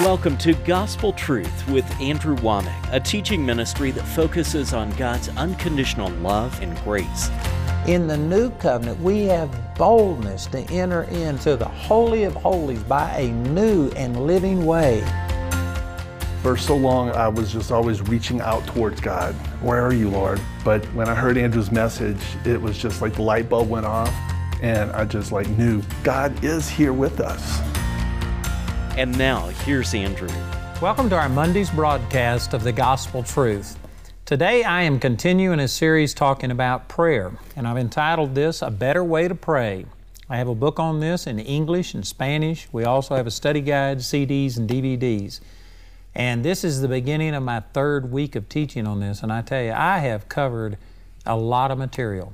Welcome to Gospel Truth with Andrew Wommack, a teaching ministry that focuses on God's unconditional love and grace. In the new covenant, we have boldness to enter into the Holy of Holies by a new and living way. For so long, I was just always reaching out towards God. Where are you, Lord? But when I heard Andrew's message, it was just like the light bulb went off, and I just like knew God is here with us. And now, here's Andrew. Welcome to our Monday's broadcast of the Gospel Truth. Today I am continuing a series talking about prayer, and I've entitled this A Better Way to Pray. I have a book on this in English and Spanish. We also have a study guide, CDs, and DVDs. And this is the beginning of my third week of teaching on this, and I tell you, I have covered a lot of material.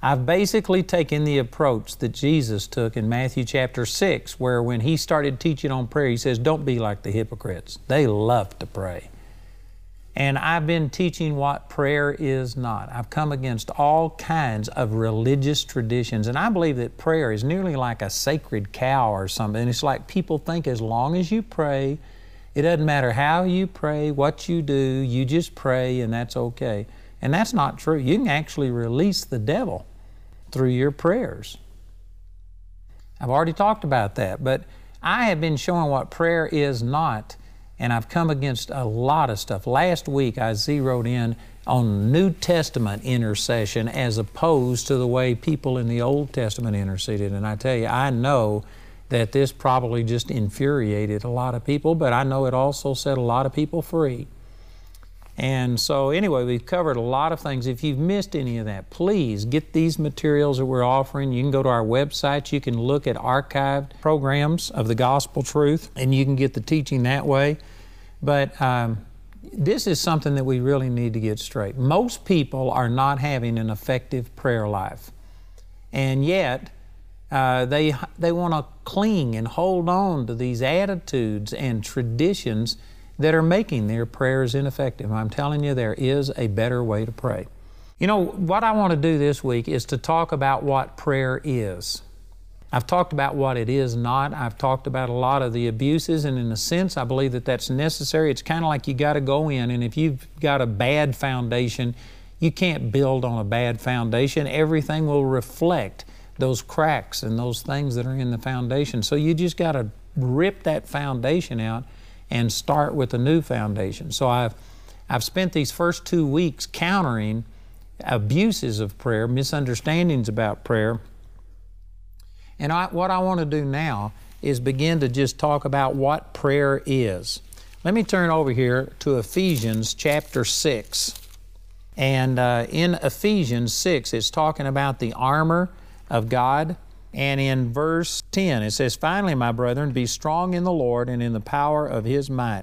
I've basically taken the approach that Jesus took in Matthew chapter 6, where when He started teaching on prayer, He says, Don't be like the hypocrites. They love to pray. And I've been teaching what prayer is not. I've come against all kinds of religious traditions, and I believe that prayer is nearly like a sacred cow or something. It's like people think as long as you pray, it doesn't matter how you pray, what you do, you just pray, and that's okay. And that's not true. You can actually release the devil through your prayers. I've already talked about that, but I have been showing what prayer is not, and I've come against a lot of stuff. Last week I zeroed in on New Testament intercession as opposed to the way people in the Old Testament interceded. And I tell you, I know that this probably just infuriated a lot of people, but I know it also set a lot of people free. And so, anyway, we've covered a lot of things. If you've missed any of that, please get these materials that we're offering. You can go to our website, you can look at archived programs of the gospel truth, and you can get the teaching that way. But um, this is something that we really need to get straight. Most people are not having an effective prayer life, and yet uh, they, they want to cling and hold on to these attitudes and traditions that are making their prayers ineffective. I'm telling you, there is a better way to pray. You know, what I want to do this week is to talk about what prayer is. I've talked about what it is not. I've talked about a lot of the abuses, and in a sense, I believe that that's necessary. It's kind of like you got to go in, and if you've got a bad foundation, you can't build on a bad foundation. Everything will reflect those cracks and those things that are in the foundation. So you just got to rip that foundation out and start with a new foundation. So I've, I've spent these first two weeks countering abuses of prayer, misunderstandings about prayer. And I, what I want to do now is begin to just talk about what prayer is. Let me turn over here to Ephesians chapter 6. And uh, in Ephesians 6, it's talking about the armor of God. And in verse 10, it says, Finally, my brethren, be strong in the Lord and in the power of His might.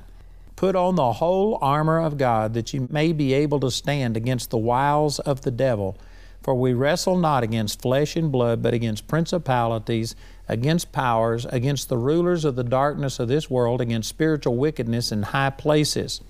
Put on the whole armor of God that you may be able to stand against the wiles of the devil. For we wrestle not against flesh and blood, but against principalities, against powers, against the rulers of the darkness of this world, against spiritual wickedness in high places.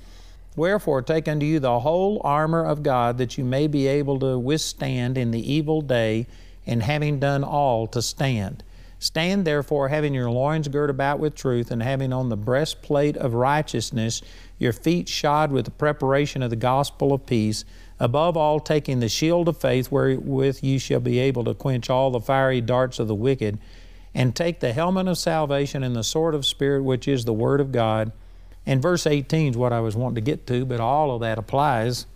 Wherefore, take unto you the whole armor of God that you may be able to withstand in the evil day and having done all to stand. Stand therefore, having your loins girt about with truth, and having on the breastplate of righteousness, your feet shod with the preparation of the gospel of peace, above all, taking the shield of faith, wherewith you shall be able to quench all the fiery darts of the wicked, and take the helmet of salvation and the sword of Spirit, which is the Word of God. And verse 18 is what I was wanting to get to, but all of that applies.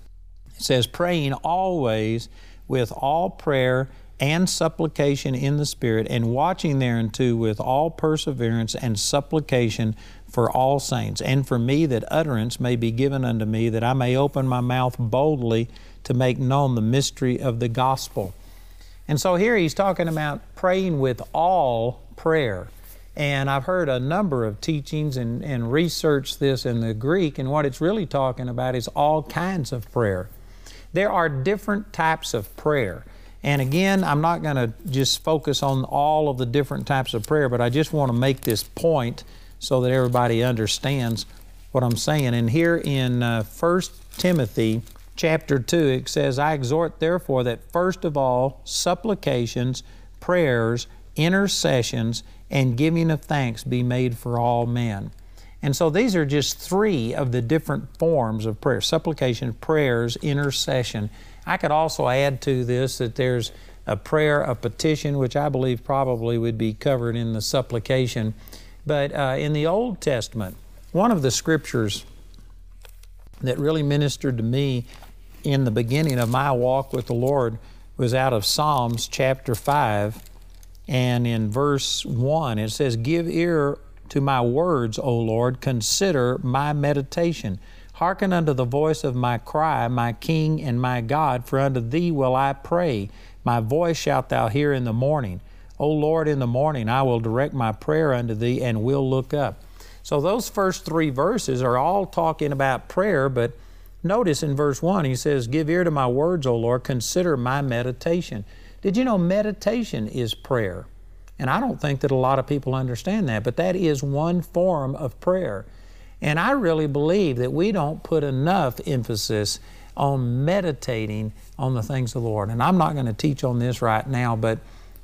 It says, praying always with all prayer and supplication in the Spirit, and watching thereunto with all perseverance and supplication for all saints, and for me that utterance may be given unto me, that I may open my mouth boldly to make known the mystery of the gospel. And so here he's talking about praying with all prayer. And I've heard a number of teachings and, and researched this in the Greek, and what it's really talking about is all kinds of prayer. There are different types of prayer. And again, I'm not going to just focus on all of the different types of prayer, but I just want to make this point so that everybody understands what I'm saying. And here in uh, 1 Timothy chapter 2, it says, I exhort therefore that first of all, supplications, prayers, intercessions, and giving of thanks be made for all men. And so these are just three of the different forms of prayer supplication, prayers, intercession. I could also add to this that there's a prayer, a petition, which I believe probably would be covered in the supplication. But uh, in the Old Testament, one of the scriptures that really ministered to me in the beginning of my walk with the Lord was out of Psalms chapter 5. And in verse 1, it says, Give ear to my words, O Lord, consider my meditation. Hearken unto the voice of my cry, my King and my God, for unto thee will I pray. My voice shalt thou hear in the morning. O Lord, in the morning I will direct my prayer unto thee and will look up. So those first three verses are all talking about prayer, but notice in verse 1 he says, Give ear to my words, O Lord, consider my meditation. Did you know meditation is prayer? And I don't think that a lot of people understand that, but that is one form of prayer. And I really believe that we don't put enough emphasis on meditating on the things of the Lord. And I'm not going to teach on this right now, but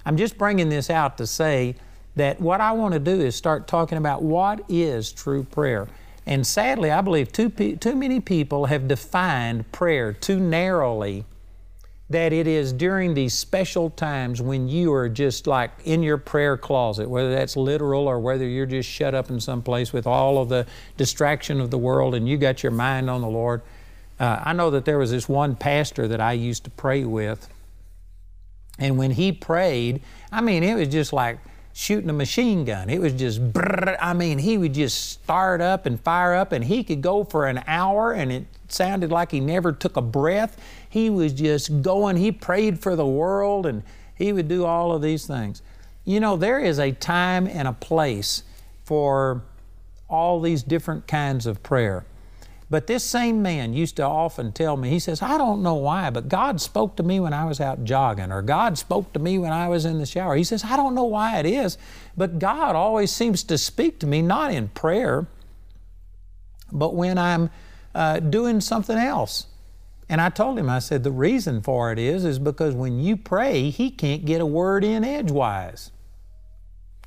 I'm just bringing this out to say that what I want to do is start talking about what is true prayer. And sadly, I believe too, too many people have defined prayer too narrowly that it is during these special times when you are just like in your prayer closet, whether that's literal or whether you're just shut up in some place with all of the distraction of the world and you got your mind on the Lord. Uh, I know that there was this one pastor that I used to pray with, and when he prayed, I mean, it was just like shooting a machine gun. It was just, brrr, I mean, he would just start up and fire up, and he could go for an hour, and it sounded like he never took a breath. He was just going. He prayed for the world and he would do all of these things. You know, there is a time and a place for all these different kinds of prayer. But this same man used to often tell me, he says, I don't know why, but God spoke to me when I was out jogging, or God spoke to me when I was in the shower. He says, I don't know why it is, but God always seems to speak to me, not in prayer, but when I'm uh, doing something else. And I told him, I said, the reason for it is, is because when you pray, he can't get a word in edgewise.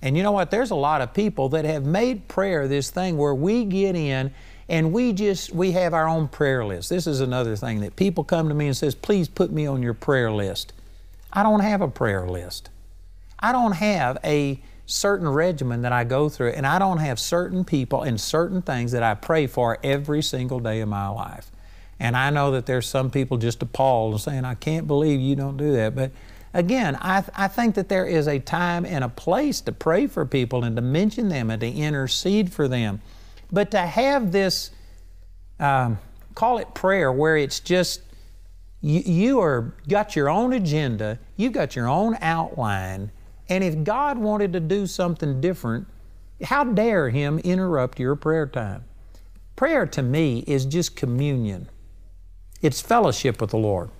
And you know what? There's a lot of people that have made prayer this thing where we get in and we just we have our own prayer list. This is another thing that people come to me and says, "Please put me on your prayer list." I don't have a prayer list. I don't have a certain regimen that I go through, and I don't have certain people and certain things that I pray for every single day of my life. And I know that there's some people just appalled and saying, I can't believe you don't do that. But again, I, th- I think that there is a time and a place to pray for people and to mention them and to intercede for them. But to have this, um, call it prayer, where it's just you, you are got your own agenda, you've got your own outline, and if God wanted to do something different, how dare Him interrupt your prayer time? Prayer to me is just communion. It's fellowship with the Lord.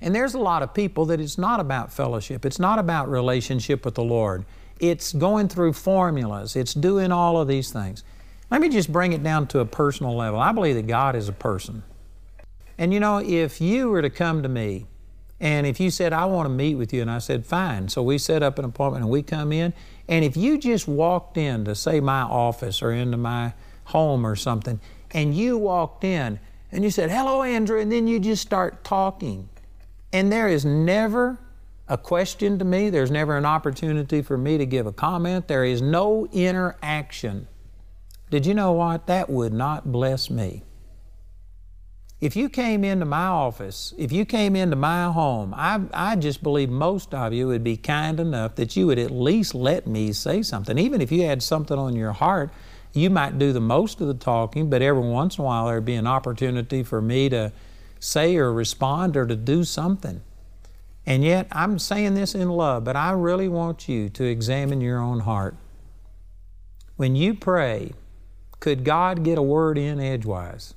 And there's a lot of people that it's not about fellowship, it's not about relationship with the Lord. It's going through formulas, it's doing all of these things. Let me just bring it down to a personal level. I believe that God is a person. And you know, if you were to come to me and if you said, I want to meet with you, and I said, fine. So we set up an appointment and we come in. And if you just walked in to, say, my office or into my home or something, and you walked in and you said, hello, Andrew, and then you just start talking. And there is never a question to me, there's never an opportunity for me to give a comment, there is no interaction. Did you know what? That would not bless me. If you came into my office, if you came into my home, I, I just believe most of you would be kind enough that you would at least let me say something. Even if you had something on your heart, you might do the most of the talking, but every once in a while there'd be an opportunity for me to say or respond or to do something. And yet, I'm saying this in love, but I really want you to examine your own heart. When you pray, could God get a word in edgewise?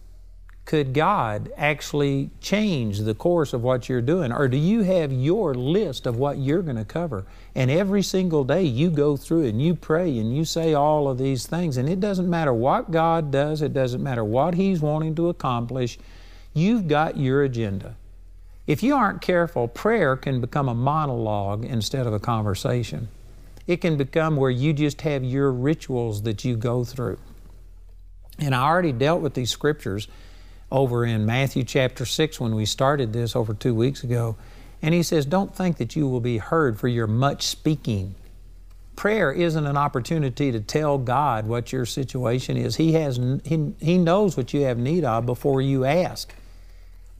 Could God actually change the course of what you're doing? Or do you have your list of what you're going to cover? And every single day you go through and you pray and you say all of these things. And it doesn't matter what God does, it doesn't matter what He's wanting to accomplish, you've got your agenda. If you aren't careful, prayer can become a monologue instead of a conversation. It can become where you just have your rituals that you go through. And I already dealt with these scriptures over in Matthew chapter 6 when we started this over two weeks ago. And he says, Don't think that you will be heard for your much speaking. Prayer isn't an opportunity to tell God what your situation is. He, has, he, he knows what you have need of before you ask.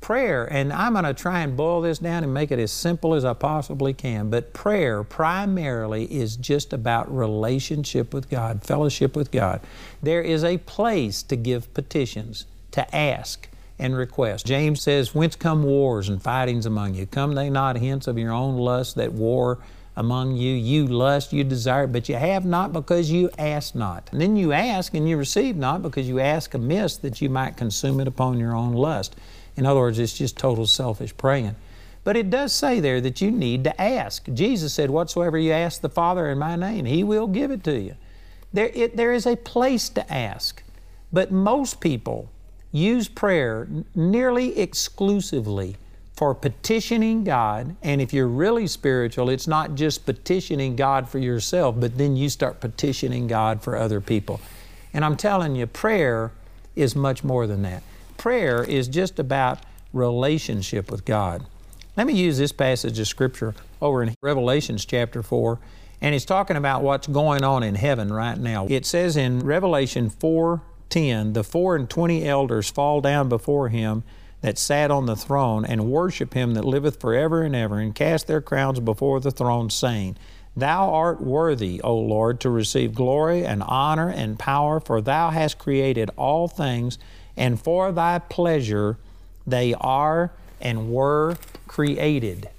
Prayer, and I'm going to try and boil this down and make it as simple as I possibly can, but prayer primarily is just about relationship with God, fellowship with God. There is a place to give petitions, to ask and request. James says, Whence come wars and fightings among you? Come they not hence of your own lust that war among you? You lust, you desire, but you have not because you ask not. And then you ask and you receive not because you ask amiss that you might consume it upon your own lust. In other words, it's just total selfish praying. But it does say there that you need to ask. Jesus said, Whatsoever you ask the Father in my name, He will give it to you. There, it, there is a place to ask. But most people use prayer nearly exclusively for petitioning God. And if you're really spiritual, it's not just petitioning God for yourself, but then you start petitioning God for other people. And I'm telling you, prayer is much more than that prayer is just about relationship with God. Let me use this passage of Scripture over in Revelations chapter 4, and it's talking about what's going on in heaven right now. It says in Revelation 4:10, the four and twenty elders fall down before him that sat on the throne and worship him that liveth forever and ever, and cast their crowns before the throne, saying, Thou art worthy, O Lord, to receive glory and honor and power, for thou hast created all things and for thy pleasure they are and were created.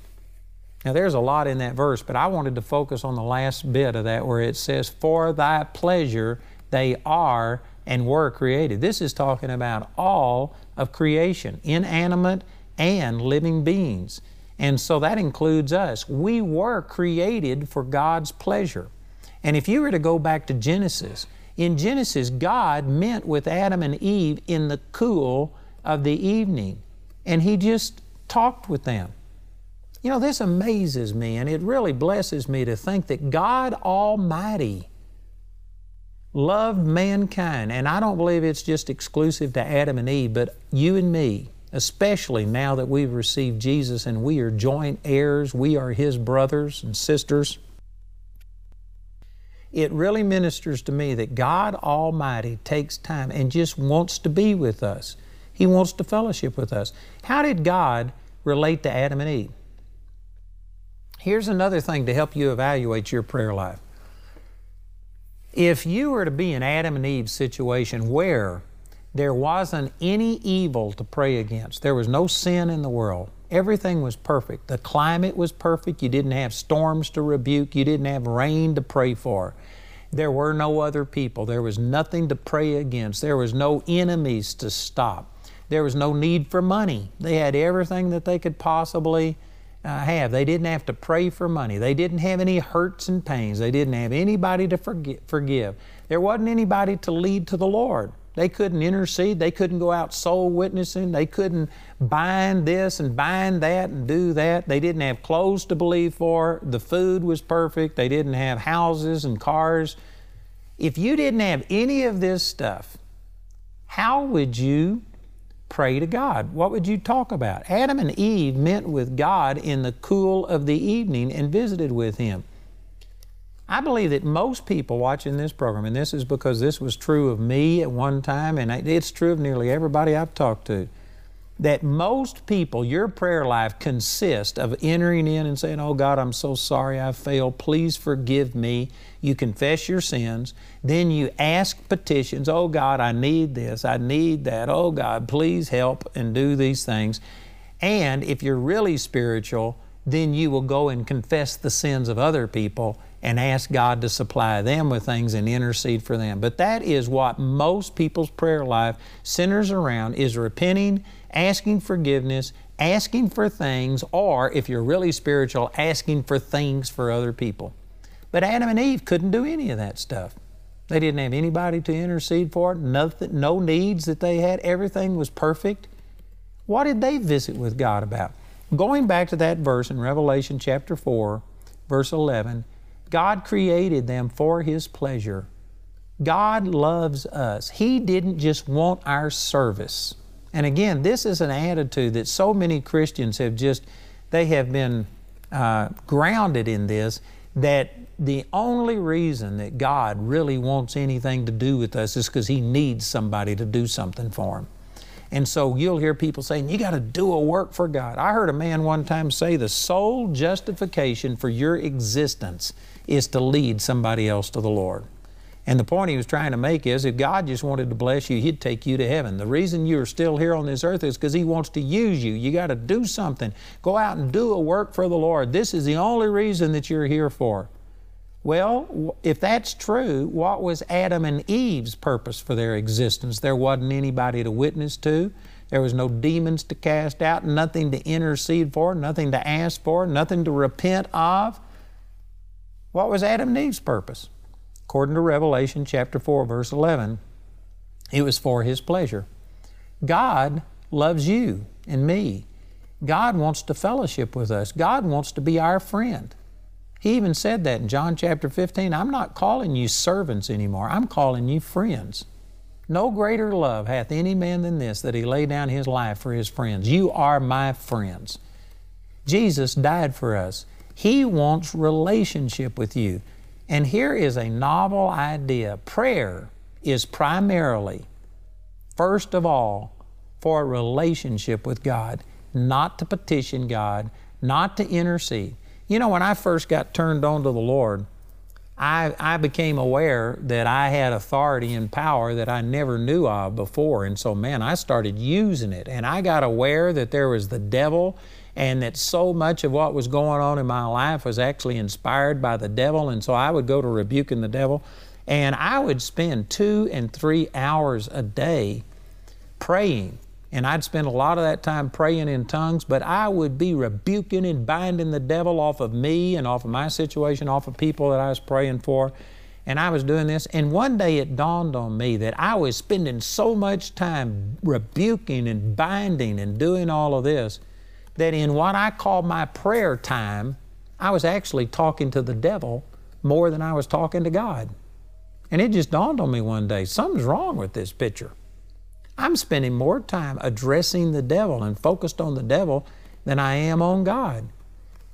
Now, there's a lot in that verse, but I wanted to focus on the last bit of that where it says, For thy pleasure they are and were created. This is talking about all of creation, inanimate and living beings. And so that includes us. We were created for God's pleasure. And if you were to go back to Genesis, in Genesis, God met with Adam and Eve in the cool of the evening, and He just talked with them. You know, this amazes me, and it really blesses me to think that God Almighty loved mankind. And I don't believe it's just exclusive to Adam and Eve, but you and me, especially now that we've received Jesus and we are joint heirs, we are His brothers and sisters it really ministers to me that God Almighty takes time and just wants to be with us. He wants to fellowship with us. How did God relate to Adam and Eve? Here's another thing to help you evaluate your prayer life. If you were to be in Adam and Eve's situation where there wasn't any evil to pray against, there was no sin in the world, everything was perfect. The climate was perfect. You didn't have storms to rebuke. You didn't have rain to pray for. There were no other people. There was nothing to pray against. There was no enemies to stop. There was no need for money. They had everything that they could possibly uh, have. They didn't have to pray for money. They didn't have any hurts and pains. They didn't have anybody to forgive. There wasn't anybody to lead to the Lord. They couldn't intercede. They couldn't go out soul witnessing. They couldn't bind this and bind that and do that. They didn't have clothes to believe for. The food was perfect. They didn't have houses and cars. If you didn't have any of this stuff, how would you pray to God? What would you talk about? Adam and Eve met with God in the cool of the evening and visited with Him. I believe that most people watching this program, and this is because this was true of me at one time, and it's true of nearly everybody I've talked to, that most people, your prayer life consists of entering in and saying, Oh God, I'm so sorry I failed. Please forgive me. You confess your sins. Then you ask petitions. Oh God, I need this. I need that. Oh God, please help and do these things. And if you're really spiritual, then you will go and confess the sins of other people and ask God to supply them with things and intercede for them. But that is what most people's prayer life centers around is repenting asking forgiveness, asking for things, or if you're really spiritual, asking for things for other people. But Adam and Eve couldn't do any of that stuff. They didn't have anybody to intercede for, nothing, no needs that they had. Everything was perfect. What did they visit with God about? Going back to that verse in Revelation chapter 4, verse 11, God created them for His pleasure. God loves us. He didn't just want our service. And again, this is an attitude that so many Christians have just, they have been uh, grounded in this that the only reason that God really wants anything to do with us is because He needs somebody to do something for Him. And so you'll hear people saying, You got to do a work for God. I heard a man one time say, The sole justification for your existence is to lead somebody else to the Lord. And the point he was trying to make is if God just wanted to bless you, He'd take you to heaven. The reason you're still here on this earth is because He wants to use you. You got to do something. Go out and do a work for the Lord. This is the only reason that you're here for. Well, if that's true, what was Adam and Eve's purpose for their existence? There wasn't anybody to witness to. There was no demons to cast out, nothing to intercede for, nothing to ask for, nothing to repent of. What was Adam and Eve's purpose? According to Revelation chapter 4, verse 11, it was for His pleasure. God loves you and me. God wants to fellowship with us. God wants to be our friend. He even said that in John chapter 15 I'm not calling you servants anymore, I'm calling you friends. No greater love hath any man than this, that he lay down his life for his friends. You are my friends. Jesus died for us. He wants relationship with you. And here is a novel idea. Prayer is primarily, first of all, for a relationship with God, not to petition God, not to intercede. You know, when I first got turned on to the Lord, I, I became aware that I had authority and power that I never knew of before. And so, man, I started using it. And I got aware that there was the devil and that so much of what was going on in my life was actually inspired by the devil. And so I would go to rebuking the devil, and I would spend two and three hours a day praying. And I'd spend a lot of that time praying in tongues, but I would be rebuking and binding the devil off of me and off of my situation, off of people that I was praying for. And I was doing this, and one day it dawned on me that I was spending so much time rebuking and binding and doing all of this that in what I call my prayer time, I was actually talking to the devil more than I was talking to God. And it just dawned on me one day something's wrong with this picture. I'm spending more time addressing the devil and focused on the devil than I am on God.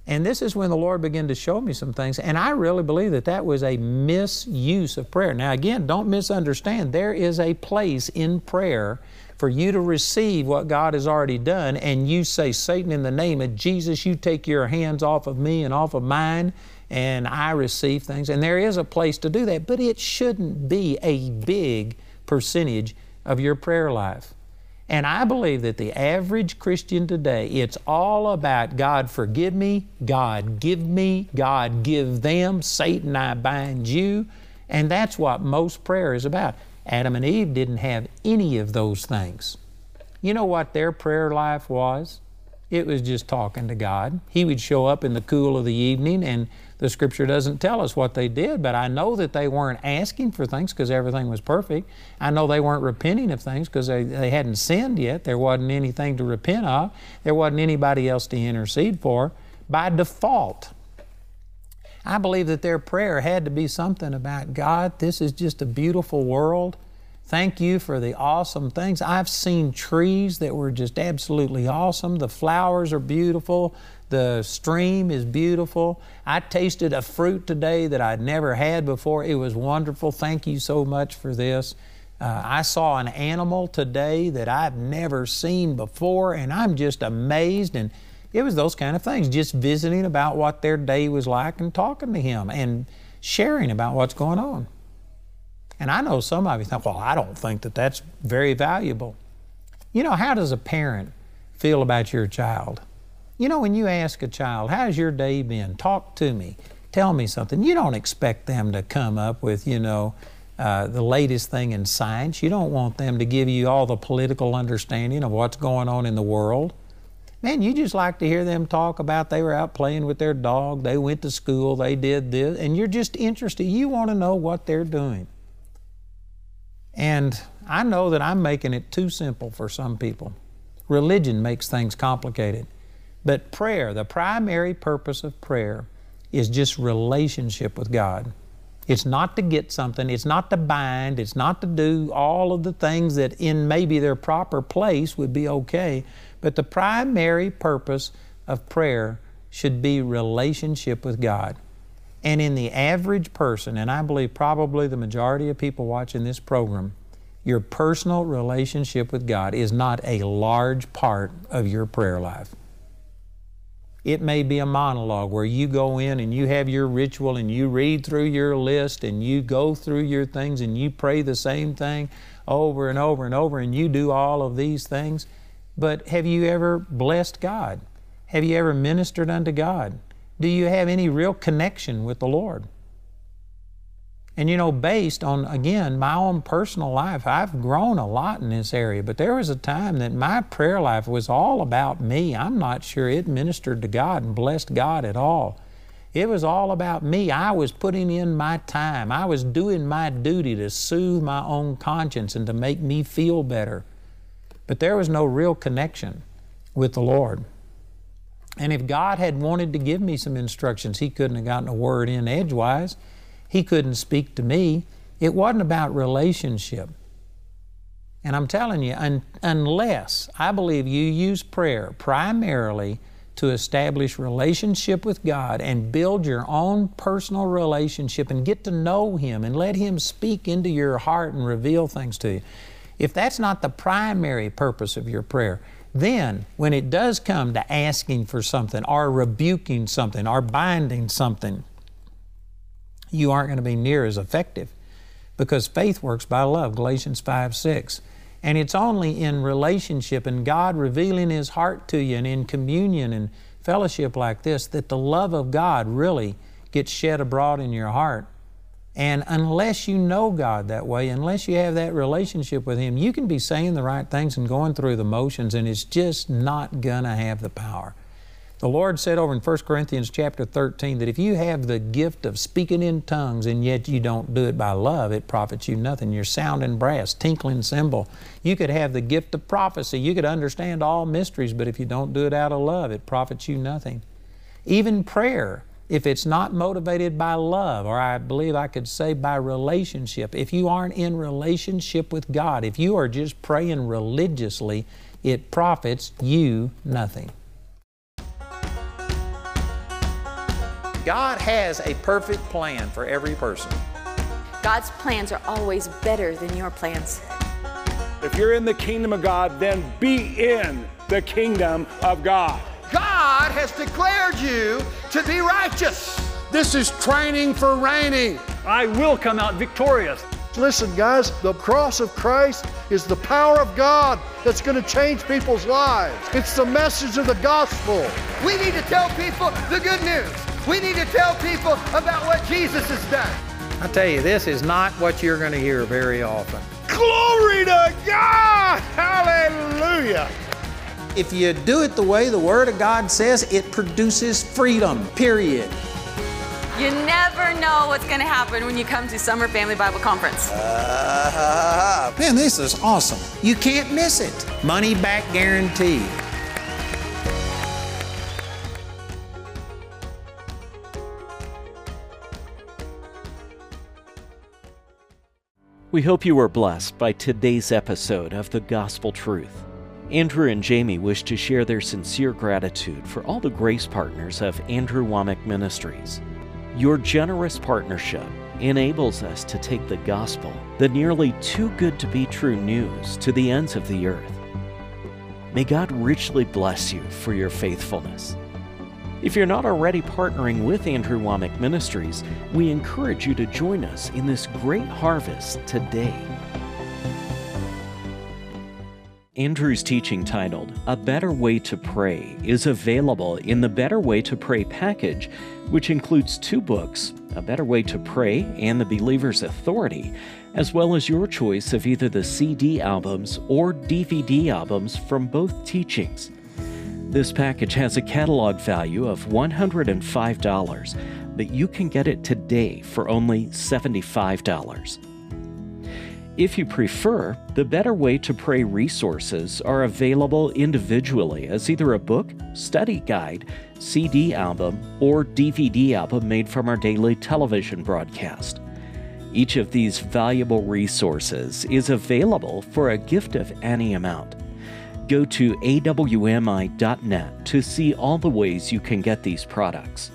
And this is when the Lord began to show me some things. And I really believe that that was a misuse of prayer. Now, again, don't misunderstand. There is a place in prayer for you to receive what God has already done, and you say, Satan, in the name of Jesus, you take your hands off of me and off of mine, and I receive things. And there is a place to do that, but it shouldn't be a big percentage of your prayer life. And I believe that the average Christian today, it's all about God forgive me, God give me, God give them, Satan, I bind you. And that's what most prayer is about. Adam and Eve didn't have any of those things. You know what their prayer life was? It was just talking to God. He would show up in the cool of the evening, and the scripture doesn't tell us what they did, but I know that they weren't asking for things because everything was perfect. I know they weren't repenting of things because they, they hadn't sinned yet. There wasn't anything to repent of, there wasn't anybody else to intercede for. By default, I believe that their prayer had to be something about God, this is just a beautiful world. Thank you for the awesome things. I've seen trees that were just absolutely awesome. The flowers are beautiful. The stream is beautiful. I tasted a fruit today that I'd never had before. It was wonderful. Thank you so much for this. Uh, I saw an animal today that I've never seen before, and I'm just amazed. And it was those kind of things, just visiting about what their day was like and talking to him and sharing about what's going on. And I know some of you think, well, I don't think that that's very valuable. You know, how does a parent feel about your child? You know, when you ask a child, how's your day been? Talk to me. Tell me something. You don't expect them to come up with, you know, uh, the latest thing in science. You don't want them to give you all the political understanding of what's going on in the world. Man, you just like to hear them talk about they were out playing with their dog, they went to school, they did this, and you're just interested. You want to know what they're doing. And I know that I'm making it too simple for some people. Religion makes things complicated. But prayer, the primary purpose of prayer, is just relationship with God. It's not to get something, it's not to bind, it's not to do all of the things that in maybe their proper place would be okay, but the primary purpose of prayer should be relationship with God. And in the average person, and I believe probably the majority of people watching this program, your personal relationship with God is not a large part of your prayer life. It may be a monologue where you go in and you have your ritual and you read through your list and you go through your things and you pray the same thing over and over and over and you do all of these things. But have you ever blessed God? Have you ever ministered unto God? Do you have any real connection with the Lord? And you know, based on, again, my own personal life, I've grown a lot in this area, but there was a time that my prayer life was all about me. I'm not sure it ministered to God and blessed God at all. It was all about me. I was putting in my time. I was doing my duty to soothe my own conscience and to make me feel better. But there was no real connection with the Lord. And if God had wanted to give me some instructions, He couldn't have gotten a word in edgewise. He couldn't speak to me. It wasn't about relationship. And I'm telling you, un- unless I believe you use prayer primarily to establish relationship with God and build your own personal relationship and get to know Him and let Him speak into your heart and reveal things to you. If that's not the primary purpose of your prayer, then when it does come to asking for something or rebuking something or binding something, you aren't going to be near as effective because faith works by love, Galatians 5 6. And it's only in relationship and God revealing His heart to you and in communion and fellowship like this that the love of God really gets shed abroad in your heart. And unless you know God that way, unless you have that relationship with Him, you can be saying the right things and going through the motions, and it's just not going to have the power. The Lord said over in 1 Corinthians chapter 13 that if you have the gift of speaking in tongues and yet you don't do it by love, it profits you nothing. You're sounding brass, tinkling cymbal. You could have the gift of prophecy. You could understand all mysteries, but if you don't do it out of love, it profits you nothing. Even prayer, if it's not motivated by love, or I believe I could say by relationship, if you aren't in relationship with God, if you are just praying religiously, it profits you nothing. God has a perfect plan for every person. God's plans are always better than your plans. If you're in the kingdom of God, then be in the kingdom of God. God has declared you to be righteous. This is training for reigning. I will come out victorious. Listen, guys, the cross of Christ is the power of God that's going to change people's lives. It's the message of the gospel. We need to tell people the good news. We need to tell people about what Jesus has done. I tell you, this is not what you're going to hear very often. Glory to God! Hallelujah! If you do it the way the Word of God says, it produces freedom, period. You never know what's going to happen when you come to Summer Family Bible Conference. Uh, man, this is awesome. You can't miss it. Money back guarantee. We hope you were blessed by today's episode of The Gospel Truth. Andrew and Jamie wish to share their sincere gratitude for all the grace partners of Andrew Wommack Ministries. Your generous partnership enables us to take the gospel, the nearly too good to be true news, to the ends of the earth. May God richly bless you for your faithfulness. If you're not already partnering with Andrew Wommack Ministries, we encourage you to join us in this great harvest today. Andrew's teaching titled A Better Way to Pray is available in the Better Way to Pray package, which includes two books A Better Way to Pray and The Believer's Authority, as well as your choice of either the CD albums or DVD albums from both teachings. This package has a catalog value of $105, but you can get it today for only $75. If you prefer, the Better Way to Pray resources are available individually as either a book, study guide, CD album, or DVD album made from our daily television broadcast. Each of these valuable resources is available for a gift of any amount. Go to awmi.net to see all the ways you can get these products.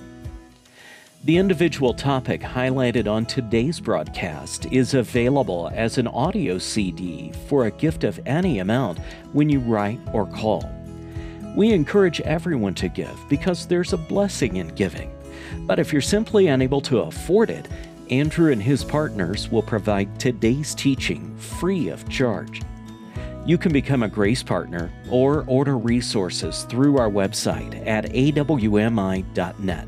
The individual topic highlighted on today's broadcast is available as an audio CD for a gift of any amount when you write or call. We encourage everyone to give because there's a blessing in giving. But if you're simply unable to afford it, Andrew and his partners will provide today's teaching free of charge. You can become a Grace Partner or order resources through our website at awmi.net.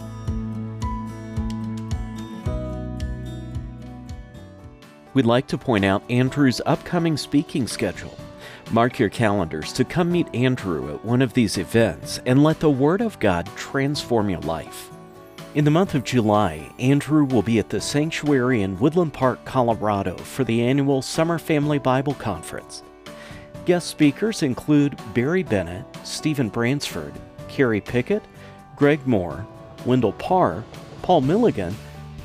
We'd like to point out Andrew's upcoming speaking schedule. Mark your calendars to come meet Andrew at one of these events and let the Word of God transform your life. In the month of July, Andrew will be at the Sanctuary in Woodland Park, Colorado for the annual Summer Family Bible Conference. Guest speakers include Barry Bennett, Stephen Bransford, Carrie Pickett, Greg Moore, Wendell Parr, Paul Milligan,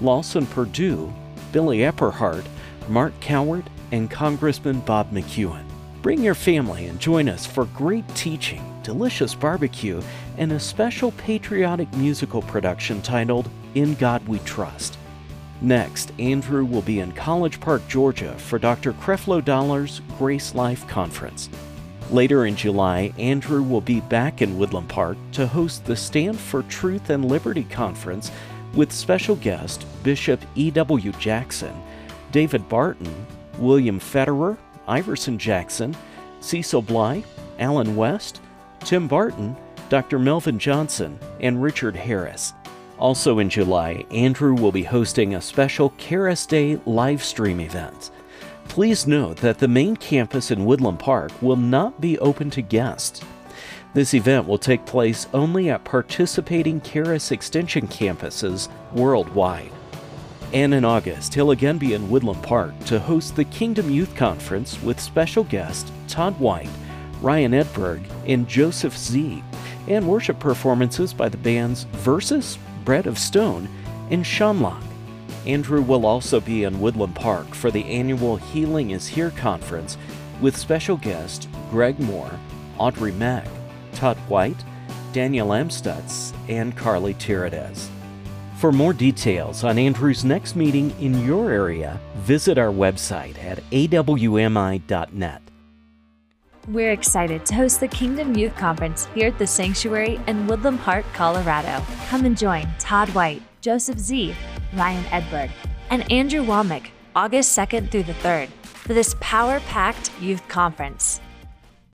Lawson Perdue, Billy Epperhart, Mark Cowart, and Congressman Bob McEwen. Bring your family and join us for great teaching, delicious barbecue, and a special patriotic musical production titled In God We Trust. Next, Andrew will be in College Park, Georgia for Dr. Creflo Dollar's Grace Life Conference. Later in July, Andrew will be back in Woodland Park to host the Stand for Truth and Liberty Conference with special guest Bishop E.W. Jackson David Barton, William Federer, Iverson Jackson, Cecil Bly, Allen West, Tim Barton, Dr. Melvin Johnson, and Richard Harris. Also in July, Andrew will be hosting a special Charis Day live stream event. Please note that the main campus in Woodland Park will not be open to guests. This event will take place only at participating Charis Extension campuses worldwide. And in August, he'll again be in Woodland Park to host the Kingdom Youth Conference with special guests Todd White, Ryan Edberg, and Joseph Z, and worship performances by the bands Versus, Bread of Stone, and Shamlock. Andrew will also be in Woodland Park for the annual Healing is Here conference with special guests Greg Moore, Audrey Mack, Todd White, Daniel Amstutz, and Carlie Terradez. For more details on Andrew's next meeting in your area, visit our website at awmi.net. We're excited to host the Kingdom Youth Conference here at the Sanctuary in Woodland Park, Colorado. Come and join Todd White, Joseph Z., Ryan Edberg, and Andrew Wommack August 2nd through the 3rd for this power packed youth conference.